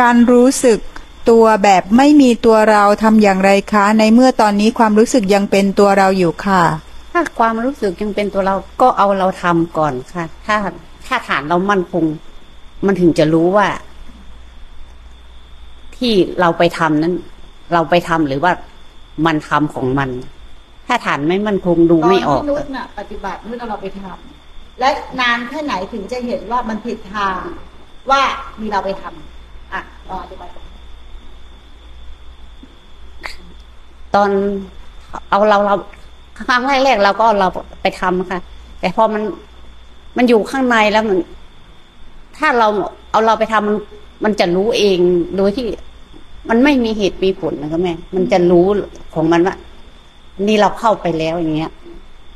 การรู้สึกตัวแบบไม่มีตัวเราทำอย่างไรคะ ในเมื่อตอนนี้ความรู้สึกยังเป็นตัวเราอยู่ค่ะ ถ้าความรู้สึกยังเป็นตัวเราก็เอาเราทำก่อนค่ะ ถ้าถ้าฐานเรามั่นคง มันถึงจะรู้ว่า ที่เราไปทำนั้น เราไปทำหรือว่ามันทำของมัน ถ้าฐานไม่มั่นคงดูไม่ออกตนที่นุชน่ะ ปฏิบัตินุชเอาเราไปทำและนานแค่ไหนถึงจะเห็นว่ามันผิดทางว่ามีเราไปทำ ตอนเอาเราเราครั้งแรกๆเราก็เอาเราไปทำค่ะ แต่พอมันมันอยู่ข้างในแล้วมัน ถ้าเราเอาเราไปทำมันมันจะรู้เองโดยที่มันไม่มีเหตุมีผลนะคะแม่ มันจะรู้ของมันว่า นี่เราเข้าไปแล้วอย่างเงี้ย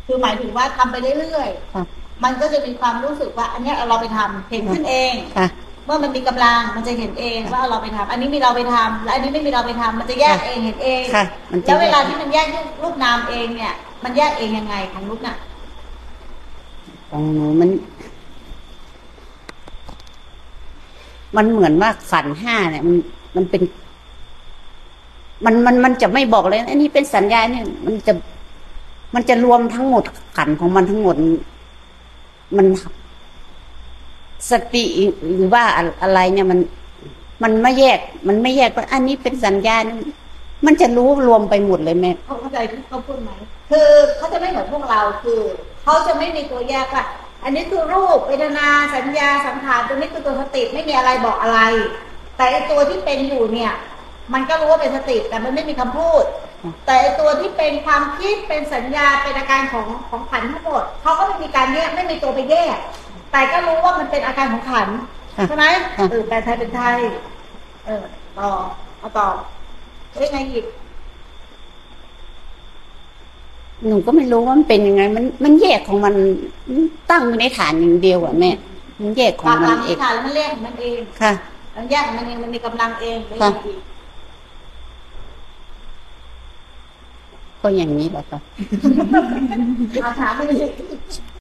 คือหมายถึงว่าทำไปเรื่อยค่ะๆมันก็จะมีความรู้สึกว่า อันเนี้ยเอาเราไปทำเห็นขึ้นเองค่ะ เมื่อมันมีกำลังมันจะเห็นเองว่าเอาเราไปทำอันนี้มีเราไปทำและอันนี้ไม่มีเราไปทำมันจะแยกเองเห็นเองค่ะมันจะแล้วเวลาแยกที่มันแยกรูปนามเองเนี่ย มันแยกเองยังไงของนุชน่ะของหนูมัน มันเหมือนว่าขันธ์ห้าเนี่ย มันมันเป็น มันมันมันจะไม่บอกเลย อันนี้เป็นสัญญาเนี่ย มันจะมันจะรวมทั้งหมดขันธ์ของมันทั้งหมด มัน สติหรือว่าอะไรเนี่ยมันมันไม่แยก มันไม่แยกว่าอันนี้เป็นสัญญาณมันจะรู้รวมไปหมดเลยแม่เขาเข้าใจที่เขาพูดไหมคือเขาจะไม่เหมือนพวกเราคือเขาจะไม่มีตัวแยกว่าอันนี้คือรูปเวทนาสัญญาสังขารตัวนี้คือตัวสติไม่มีอะไรบอกอะไร แต่ไอตัวที่เป็นอยู่เนี่ย มันก็รู้ว่าเป็นสติแต่มันไม่มีคำพูด แต่ไอตัวที่เป็นความคิดเป็นสัญญาเป็นอาการของของขันทั้งหมดเขาก็ไม่มีการแยกไม่มีตัวไปแยก แต่ก็รู้ว่ามันเป็นอาการของขันธ์ค่ะใช่ไหมค่ะเออแปลไทยเป็นไทย เออต่อเอาต่อเฮ้ยไงอีกหนูก็ไม่รู้ว่ามันเป็นยังไง มันมันแยกของมันมันตั้งอยู่ในฐานอย่างเดียวอะแม่ มันแยกของปากหมัลันงเอนี่งค่ะแล้วมันเรียกของมันเอง ค่ะ มันแยกของมันเอง มันมีกำลังเองเลยค่ะก็อย่างนี้แหละค่ะเอาถามไปเลย